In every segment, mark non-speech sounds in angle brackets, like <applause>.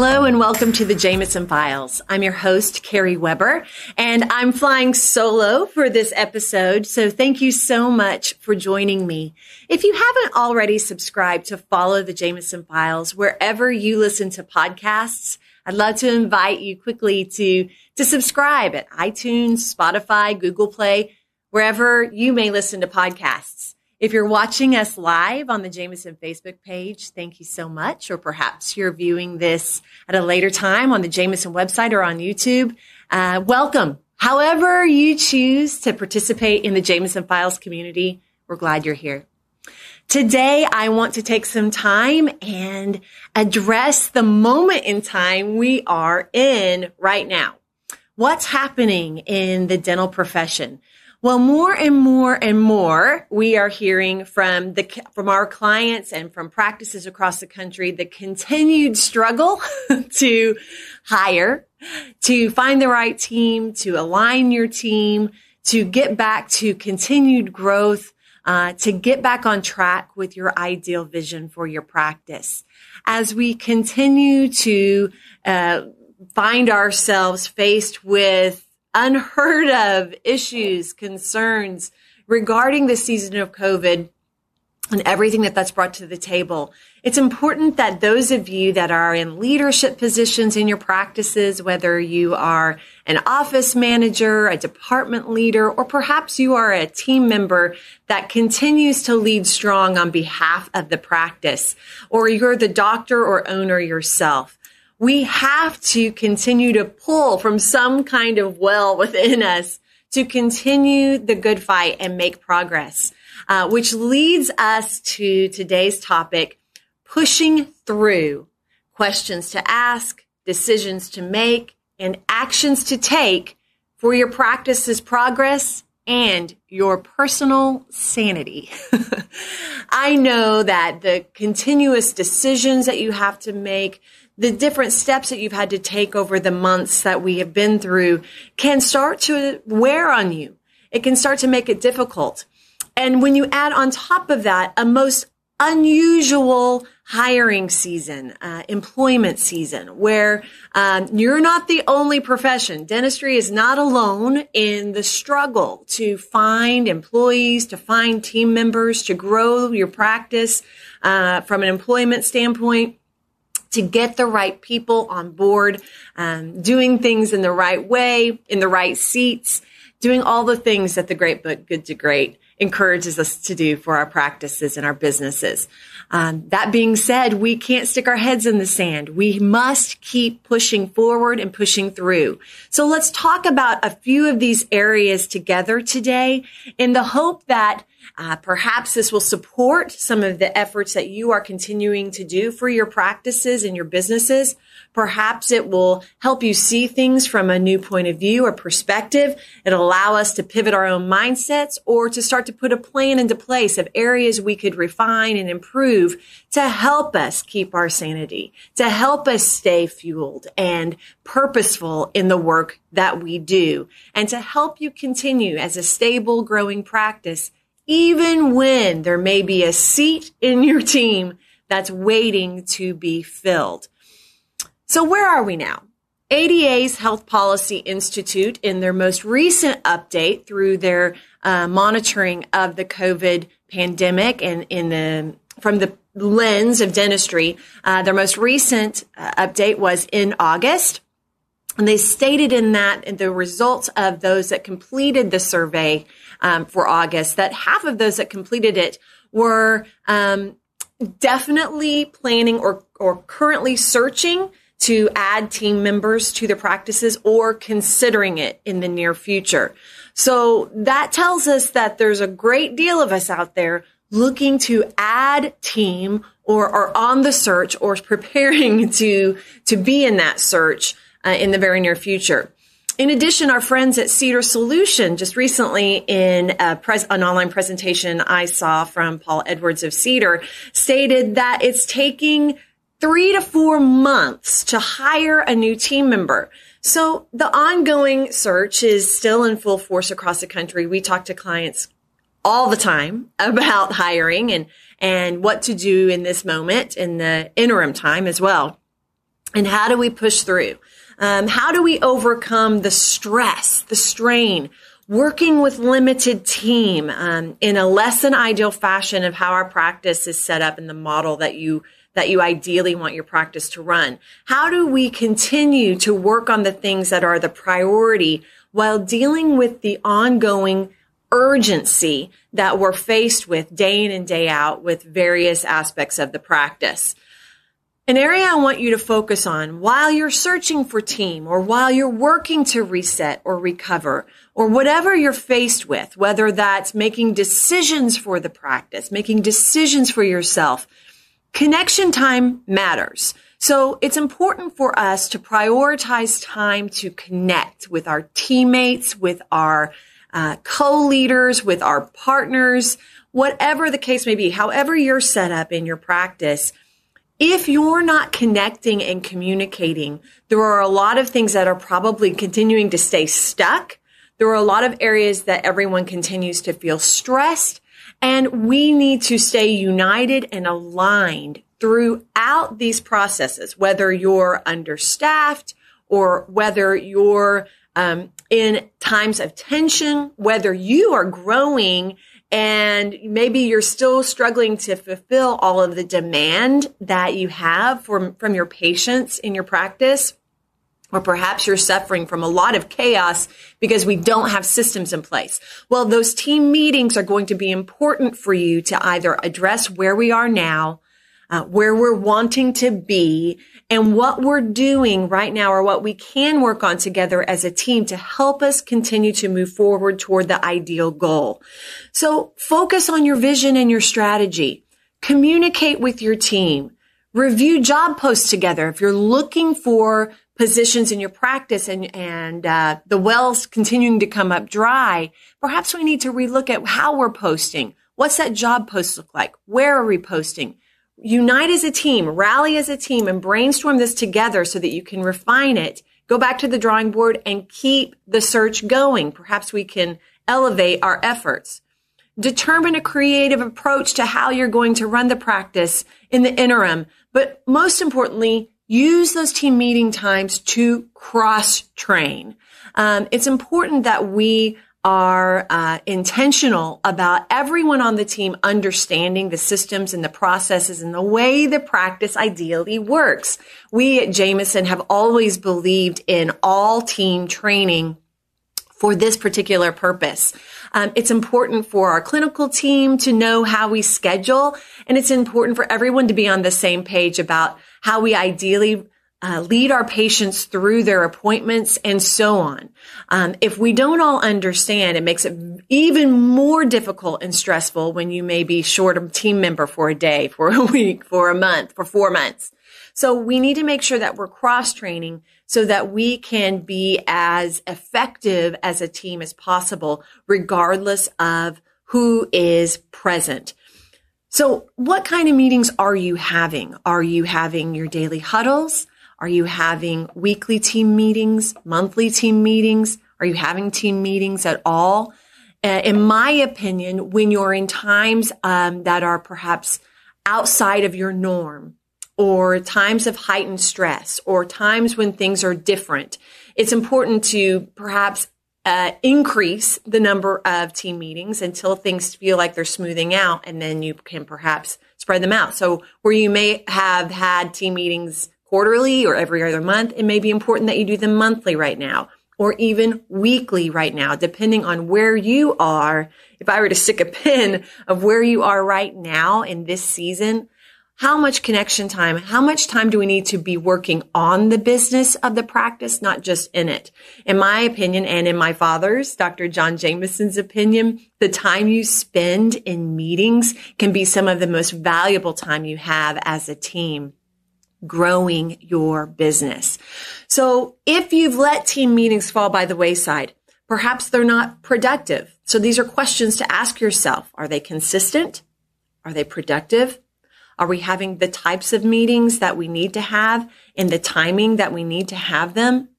Hello and welcome to the Jameson Files. I'm your host, Carrie Webber, and I'm flying solo for this episode. So thank you so much for joining me. If you haven't already subscribed to follow the Jameson Files wherever you listen to podcasts, I'd love to invite you quickly to, to subscribe at iTunes, Spotify, Google Play, wherever you may listen to podcasts. If you're watching us live on the Jameson Facebook page, thank you so much. Or perhaps you're viewing this at a later time on the Jameson website or on YouTube. Uh, welcome. However you choose to participate in the Jameson Files community, we're glad you're here. Today, I want to take some time and address the moment in time we are in right now. What's happening in the dental profession? Well, more and more and more, we are hearing from the from our clients and from practices across the country the continued struggle <laughs> to hire, to find the right team, to align your team, to get back to continued growth uh, to get back on track with your ideal vision for your practice. As we continue to uh, find ourselves faced with unheard of issues, concerns regarding the season of COVID, and everything that that's brought to the table. It's important that those of you that are in leadership positions in your practices, whether you are an office manager, a department leader, or perhaps you are a team member that continues to lead strong on behalf of the practice, or you're the doctor or owner yourself. We have to continue to pull from some kind of well within us to continue the good fight and make progress. Uh, which leads us to today's topic, pushing through questions to ask, decisions to make, and actions to take for your practice's progress and your personal sanity. <laughs> I know that the continuous decisions that you have to make, the different steps that you've had to take over the months that we have been through can start to wear on you. It can start to make it difficult. And when you add on top of that a most unusual hiring season, uh, employment season, where um, you're not the only profession. Dentistry is not alone in the struggle to find employees, to find team members, to grow your practice uh, from an employment standpoint. To get the right people on board, um, doing things in the right way, in the right seats, doing all the things that the great book Good to Great encourages us to do for our practices and our businesses. Um, that being said, we can't stick our heads in the sand. We must keep pushing forward and pushing through. So let's talk about a few of these areas together today in the hope that uh, perhaps this will support some of the efforts that you are continuing to do for your practices and your businesses. Perhaps it will help you see things from a new point of view or perspective. It'll allow us to pivot our own mindsets or to start to put a plan into place of areas we could refine and improve to help us keep our sanity, to help us stay fueled and purposeful in the work that we do, and to help you continue as a stable, growing practice even when there may be a seat in your team that's waiting to be filled. So where are we now? ADA's Health Policy Institute, in their most recent update through their uh, monitoring of the COVID pandemic and in the from the lens of dentistry, uh, their most recent uh, update was in August. And they stated in that the results of those that completed the survey um, for August that half of those that completed it were um, definitely planning or, or currently searching to add team members to their practices or considering it in the near future. So that tells us that there's a great deal of us out there looking to add team or are on the search or preparing <laughs> to, to be in that search uh, in the very near future. In addition, our friends at CEDR Solution just recently in pres- an online presentation I saw from Paul Edwards of CEDR stated that it's taking three to four months to hire a new team member. So the ongoing search is still in full force across the country. We talk to clients all the time about hiring and, and what to do in this moment in the interim time as well. And how do we push through? Um, how do we overcome the stress, the strain, working with limited team um, in a less than ideal fashion of how our practice is set up in the model that you that you ideally want your practice to run? How do we continue to work on the things that are the priority while dealing with the ongoing urgency that we're faced with day in and day out with various aspects of the practice? An area I want you to focus on while you're searching for team or while you're working to reset or recover or whatever you're faced with, whether that's making decisions for the practice, making decisions for yourself, connection time matters. So it's important for us to prioritize time to connect with our teammates, with our uh, co-leaders, with our partners, whatever the case may be, however you're set up in your practice – if you're not connecting and communicating, there are a lot of things that are probably continuing to stay stuck. There are a lot of areas that everyone continues to feel stressed and we need to stay united and aligned throughout these processes, whether you're understaffed or whether you're um, in times of tension, whether you are growing and maybe you're still struggling to fulfill all of the demand that you have from, from your patients in your practice. Or perhaps you're suffering from a lot of chaos because we don't have systems in place. Well, those team meetings are going to be important for you to either address where we are now, uh, where we're wanting to be, and what we're doing right now or what we can work on together as a team to help us continue to move forward toward the ideal goal. So focus on your vision and your strategy. Communicate with your team. Review job posts together. If you're looking for positions in your practice and, and uh, the wells continuing to come up dry, perhaps we need to relook at how we're posting. What's that job post look like? Where are we posting? Unite as a team, rally as a team and brainstorm this together so that you can refine it. Go back to the drawing board and keep the search going. Perhaps we can elevate our efforts. Determine a creative approach to how you're going to run the practice in the interim. But most importantly, use those team meeting times to cross train. Um, it's important that we are uh, intentional about everyone on the team understanding the systems and the processes and the way the practice ideally works. We at Jameson have always believed in all team training for this particular purpose. Um, it's important for our clinical team to know how we schedule, and it's important for everyone to be on the same page about how we ideally uh, lead our patients through their appointments and so on. Um, if we don't all understand, it makes it even more difficult and stressful when you may be short a team member for a day, <laughs> for a week, for a month, for four months. So we need to make sure that we're cross training so that we can be as effective as a team as possible, regardless of who is present. So what kind of meetings are you having? Are you having your daily huddles? Are you having weekly team meetings, monthly team meetings? Are you having team meetings at all? Uh, in my opinion, when you're in times um, that are perhaps outside of your norm, or times of heightened stress, or times when things are different, it's important to perhaps uh, increase the number of team meetings until things feel like they're smoothing out, and then you can perhaps spread them out. So, where you may have had team meetings quarterly or every other month, it may be important that you do them monthly right now or even weekly right now, depending on where you are. If I were to stick a pin of where you are right now in this season, how much connection time, how much time do we need to be working on the business of the practice, not just in it? In my opinion, and in my father's, Dr. John Jameson's opinion, the time you spend in meetings can be some of the most valuable time you have as a team growing your business. So if you've let team meetings fall by the wayside, perhaps they're not productive. So these are questions to ask yourself. Are they consistent? Are they productive? Are we having the types of meetings that we need to have in the timing that we need to have them?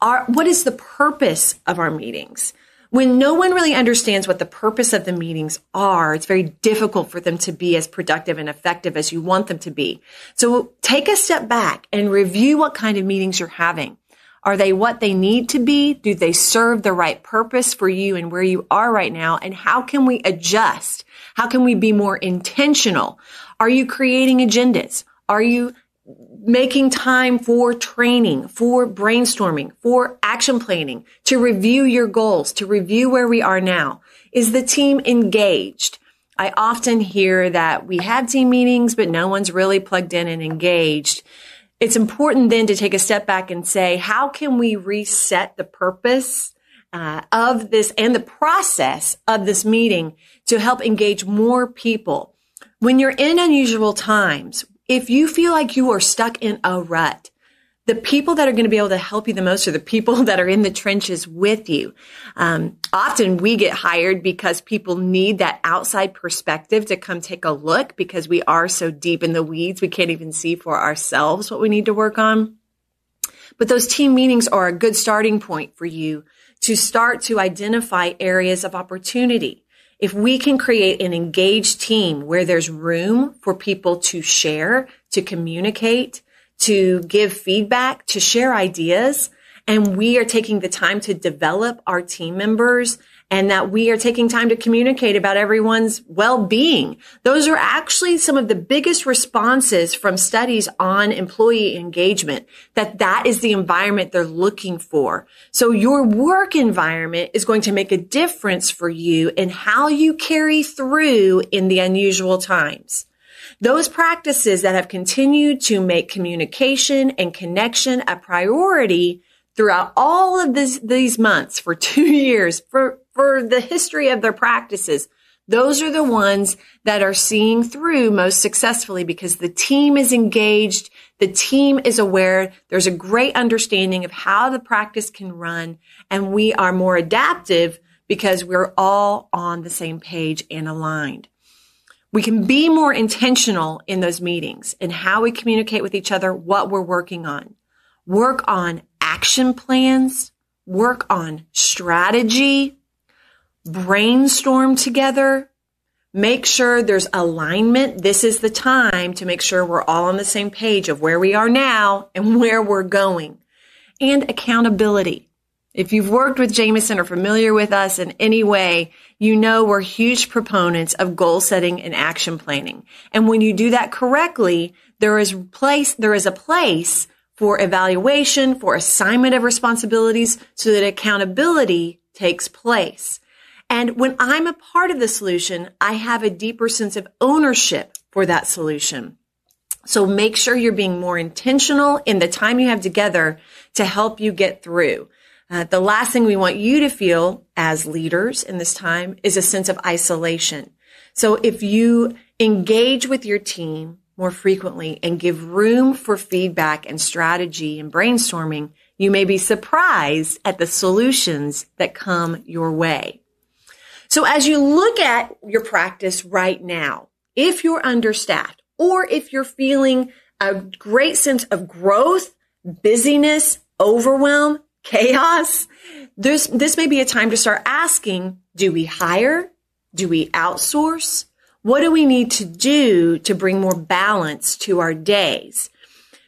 Are, what is the purpose of our meetings? When no one really understands what the purpose of the meetings are, it's very difficult for them to be as productive and effective as you want them to be. So take a step back and review what kind of meetings you're having. Are they what they need to be? Do they serve the right purpose for you and where you are right now? And how can we adjust? How can we be more intentional? Are you creating agendas? Are you making time for training, for brainstorming, for action planning, to review your goals, to review where we are now? Is the team engaged? I often hear that we have team meetings, but no one's really plugged in and engaged it's important then to take a step back and say, how can we reset the purpose uh, of this and the process of this meeting to help engage more people? When you're in unusual times, if you feel like you are stuck in a rut, the people that are going to be able to help you the most are the people <laughs> that are in the trenches with you. Um, often we get hired because people need that outside perspective to come take a look because we are so deep in the weeds. We can't even see for ourselves what we need to work on. But those team meetings are a good starting point for you to start to identify areas of opportunity. If we can create an engaged team where there's room for people to share, to communicate, to give feedback, to share ideas. And we are taking the time to develop our team members and that we are taking time to communicate about everyone's well-being. Those are actually some of the biggest responses from studies on employee engagement, that that is the environment they're looking for. So your work environment is going to make a difference for you in how you carry through in the unusual times. Those practices that have continued to make communication and connection a priority throughout all of this, these months for two <laughs> years for, for the history of their practices. Those are the ones that are seeing through most successfully because the team is engaged. The team is aware. There's a great understanding of how the practice can run and we are more adaptive because we're all on the same page and aligned. We can be more intentional in those meetings and how we communicate with each other, what we're working on. Work on action plans, work on strategy, brainstorm together, make sure there's alignment. This is the time to make sure we're all on the same page of where we are now and <laughs> where we're going. And accountability. If you've worked with Jameson or familiar with us in any way, you know we're huge proponents of goal setting and action planning. And when you do that correctly, there is place, there is a place for evaluation, for assignment of responsibilities so that accountability takes place. And when I'm a part of the solution, I have a deeper sense of ownership for that solution. So make sure you're being more intentional in the time you have together to help you get through. Uh, the last thing we want you to feel as leaders in this time is a sense of isolation. So if you engage with your team more frequently and give room for feedback and strategy and brainstorming, you may be surprised at the solutions that come your way. So as you look at your practice right now, if you're understaffed or if you're feeling a great sense of growth, busyness, overwhelm, chaos, this, this may be a time to start asking, do we hire? Do we outsource? What do we need to do to bring more balance to our days?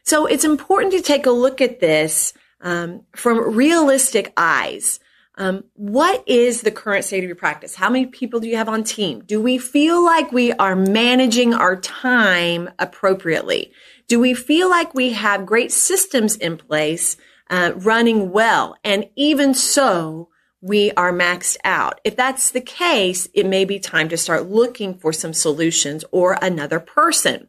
So it's important to take a look at this um, from realistic eyes. Um, what is the current state of your practice? How many people do you have on team? Do we feel like we are managing our time appropriately? Do we feel like we have great systems in place uh, running well. And even so, we are maxed out. If that's the case, it may be time to start looking for some solutions or another person.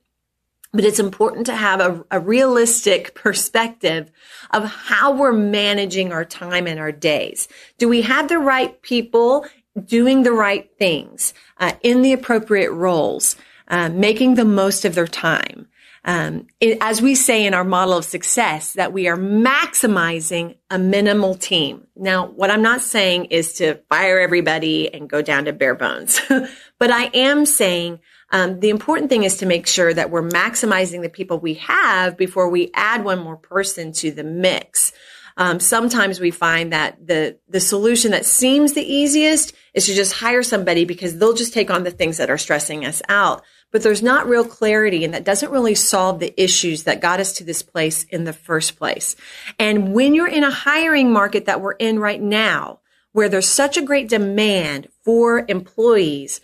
But it's important to have a, a realistic perspective of how we're managing our time and our days. Do we have the right people doing the right things uh, in the appropriate roles, uh, making the most of their time? um, it, as we say in our model of success, that we are maximizing a minimal team. Now, what I'm not saying is to fire everybody and go down to bare bones, <laughs> but I am saying um, the important thing is to make sure that we're maximizing the people we have before we add one more person to the mix. Um, sometimes we find that the the solution that seems the easiest is to just hire somebody because they'll just take on the things that are stressing us out. But there's not real clarity, and that doesn't really solve the issues that got us to this place in the first place. And when you're in a hiring market that we're in right now, where there's such a great demand for employees,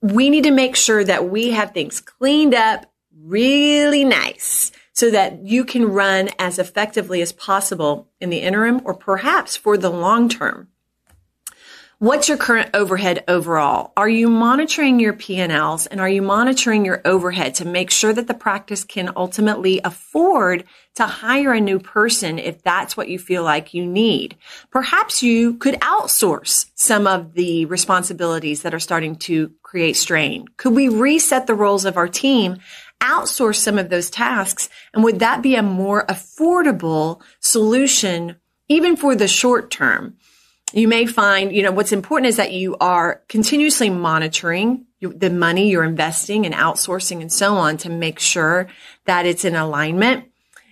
we need to make sure that we have things cleaned up really nice so that you can run as effectively as possible in the interim or perhaps for the long term. What's your current overhead overall? Are you monitoring your P&Ls and are you monitoring your overhead to make sure that the practice can ultimately afford to hire a new person if that's what you feel like you need? Perhaps you could outsource some of the responsibilities that are starting to create strain. Could we reset the roles of our team outsource some of those tasks? And would that be a more affordable solution even for the short term? You may find, you know, what's important is that you are continuously monitoring the money you're investing and outsourcing and so on to make sure that it's in alignment.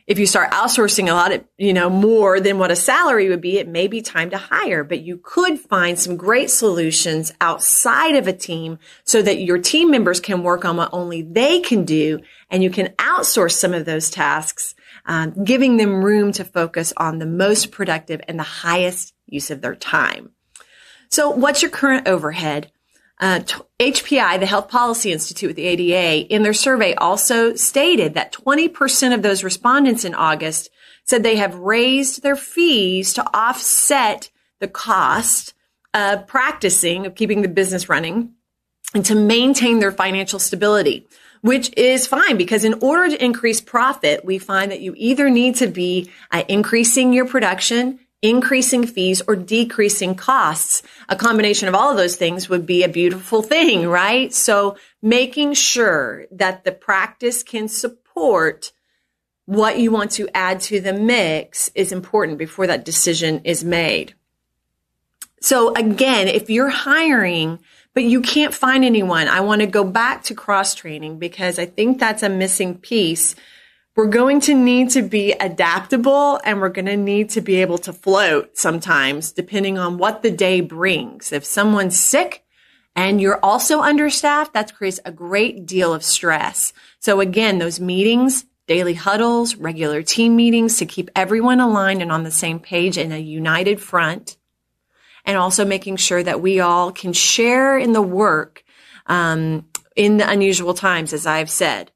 If you start outsourcing a lot of, you know, more than what a salary would be, it may be time to hire, but you could find some great solutions outside of a team so that your team members can work on what only they can do and you can outsource some of those tasks, um, giving them room to focus on the most productive and the highest use of their time. So what's your current overhead? Uh, HPI, the Health Policy Institute with the ADA, in their survey also stated that 20% of those respondents in August said they have raised their fees to offset the cost of practicing, of keeping the business running, and to maintain their financial stability, which is fine because in order to increase profit, we find that you either need to be uh, increasing your production increasing fees or decreasing costs. A combination of all of those things would be a beautiful thing, right? So making sure that the practice can support what you want to add to the mix is important before that decision is made. So again, if you're hiring, but you can't find anyone, I want to go back to cross training because I think that's a missing piece we're going to need to be adaptable and we're going to need to be able to float sometimes depending on what the day brings. If someone's sick and you're also understaffed, that creates a great deal of stress. So again, those meetings, daily huddles, regular team meetings to keep everyone aligned and on the same page in a united front. And also making sure that we all can share in the work um, in the unusual times, as I've said.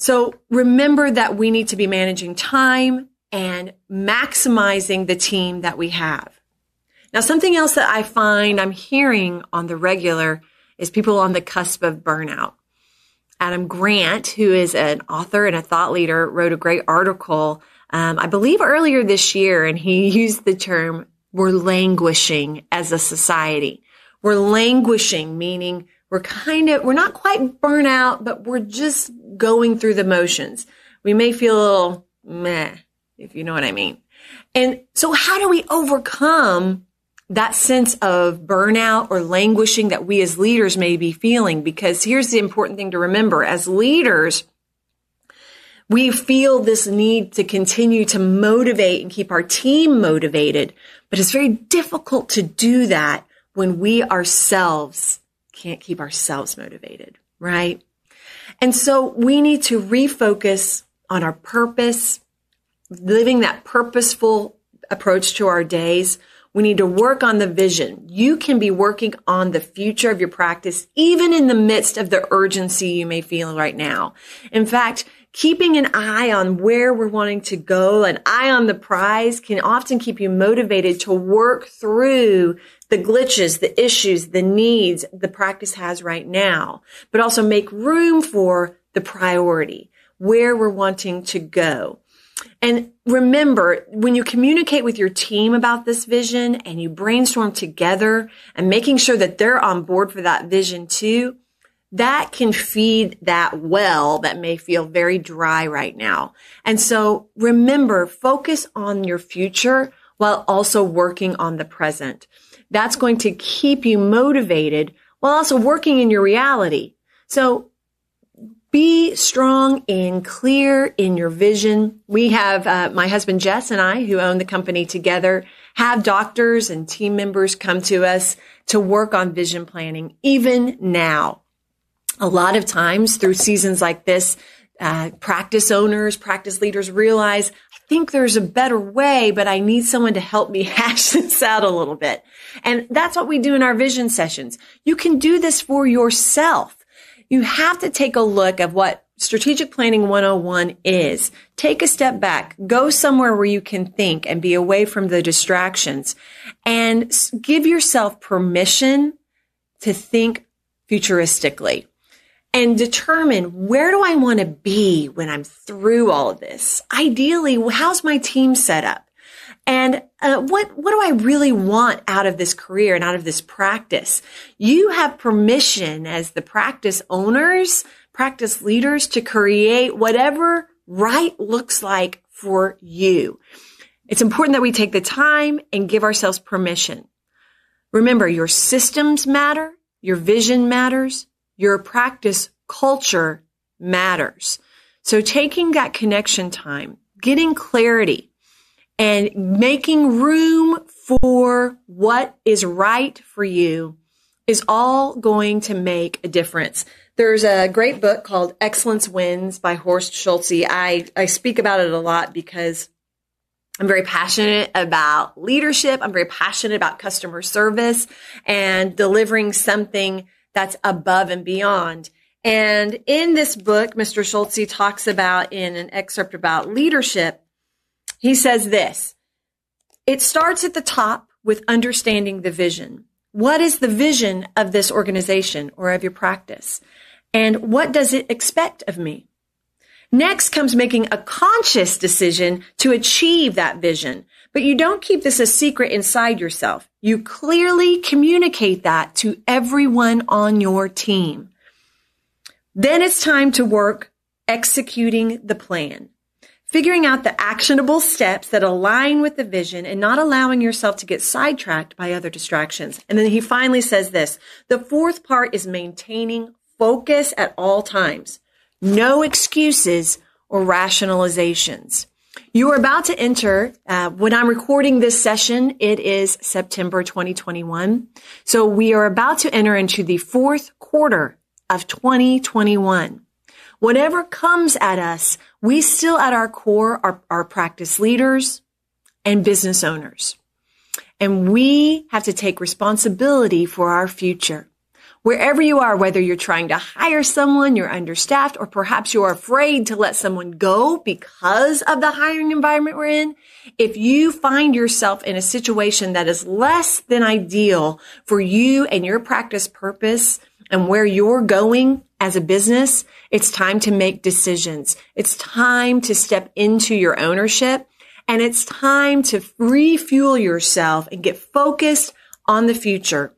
So remember that we need to be managing time and maximizing the team that we have. Now, something else that I find I'm hearing on the regular is people on the cusp of burnout. Adam Grant, who is an author and a thought leader, wrote a great article, um, I believe earlier this year, and he <laughs> used the term, we're languishing as a society. We're languishing, meaning we're kind of, we're not quite burnout, but we're just going through the motions. We may feel a little meh, if you know what I mean. And so how do we overcome that sense of burnout or languishing that we as leaders may be feeling? Because here's the important thing to remember. As leaders, we feel this need to continue to motivate and keep our team motivated, but it's very difficult to do that when we ourselves can't keep ourselves motivated, right? And so we need to refocus on our purpose, living that purposeful approach to our days. We need to work on the vision. You can be working on the future of your practice, even in the midst of the urgency you may feel right now. In fact, keeping an eye on where we're wanting to go, an eye on the prize can often keep you motivated to work through the glitches, the issues, the needs the practice has right now, but also make room for the priority, where we're wanting to go. And remember, when you communicate with your team about this vision and you brainstorm together and making sure that they're on board for that vision too, that can feed that well that may feel very dry right now. And so remember, focus on your future while also working on the present. That's going to keep you motivated while also working in your reality. So Be strong and clear in your vision. We have uh, my husband Jess and I, who own the company together, have doctors and team members come to us to work on vision planning, even now. A lot of times through seasons like this, uh, practice owners, practice leaders realize, think there's a better way, but I need someone to help me <laughs> hash this out a little bit. And that's what we do in our vision sessions. You can do this for yourself. You have to take a look of what strategic planning 101 is. Take a step back, go somewhere where you can think and be away from the distractions and give yourself permission to think futuristically and determine where do I want to be when I'm through all of this? Ideally, how's my team set up? And uh, what what do I really want out of this career and out of this practice? You have permission as the practice owners, practice leaders to create whatever right looks like for you. It's important that we take the time and give ourselves permission. Remember, your systems matter, your vision matters, your practice culture matters. So taking that connection time, getting clarity and making room for what is right for you is all going to make a difference. There's a great book called Excellence Wins by Horst Schulze. I, I speak about it a lot because I'm very passionate about leadership. I'm very passionate about customer service and delivering something that's above and beyond. And in this book, Mr. Schulze talks about in an excerpt about leadership, he says this it starts at the top with understanding the vision. What is the vision of this organization or of your practice? And what does it expect of me? Next comes making a conscious decision to achieve that vision. But you don't keep this a secret inside yourself. You clearly communicate that to everyone on your team. Then it's time to work executing the plan, figuring out the actionable steps that align with the vision and not allowing yourself to get sidetracked by other distractions. And then he finally says this, the fourth part is maintaining focus at all times. No excuses or rationalizations. You are about to enter, uh, when I'm recording this session, it is September 2021. So we are about to enter into the fourth quarter of 2021. Whatever comes at us, we still at our core are, are practice leaders and business owners. And we have to take responsibility for our future. Wherever you are, whether you're trying to hire someone, you're understaffed, or perhaps you're afraid to let someone go because of the hiring environment we're in, if you find yourself in a situation that is less than ideal for you and your practice purpose and where you're going as a business, it's time to make decisions. It's time to step into your ownership and it's time to refuel yourself and get focused on the future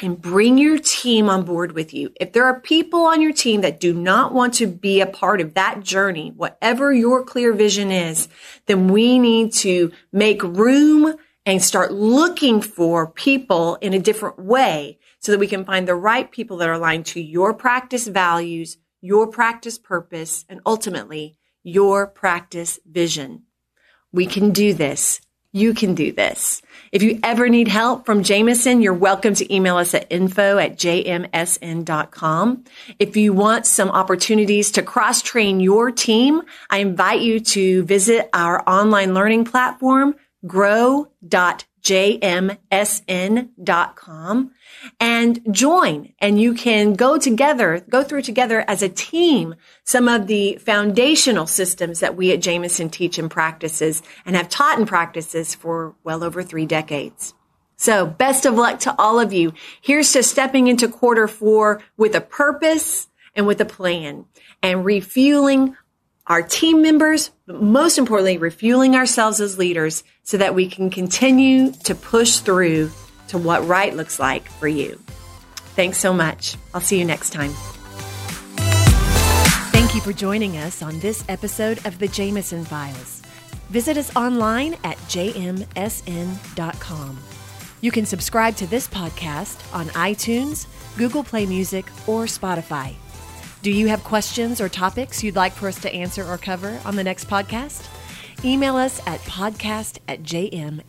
and bring your team on board with you. If there are people on your team that do not want to be a part of that journey, whatever your clear vision is, then we need to make room and start looking for people in a different way so that we can find the right people that are aligned to your practice values, your practice purpose, and ultimately your practice vision. We can do this you can do this. If you ever need help from Jameson, you're welcome to email us at info at jmsn.com. If you want some opportunities to cross train your team, I invite you to visit our online learning platform, grow.jmsn.com and join and you can go together, go through together as a team some of the foundational systems that we at Jameson teach and practices and have taught and practices for well over three decades. So best of luck to all of you. Here's to stepping into quarter four with a purpose and with a plan and refueling our team members, but most importantly, refueling ourselves as leaders so that we can continue to push through to what right looks like for you. Thanks so much. I'll see you next time. Thank you for joining us on this episode of the Jameson Files. Visit us online at jmsn.com. You can subscribe to this podcast on iTunes, Google Play Music, or Spotify. Do you have questions or topics you'd like for us to answer or cover on the next podcast? Email us at podcast at jmsn.com.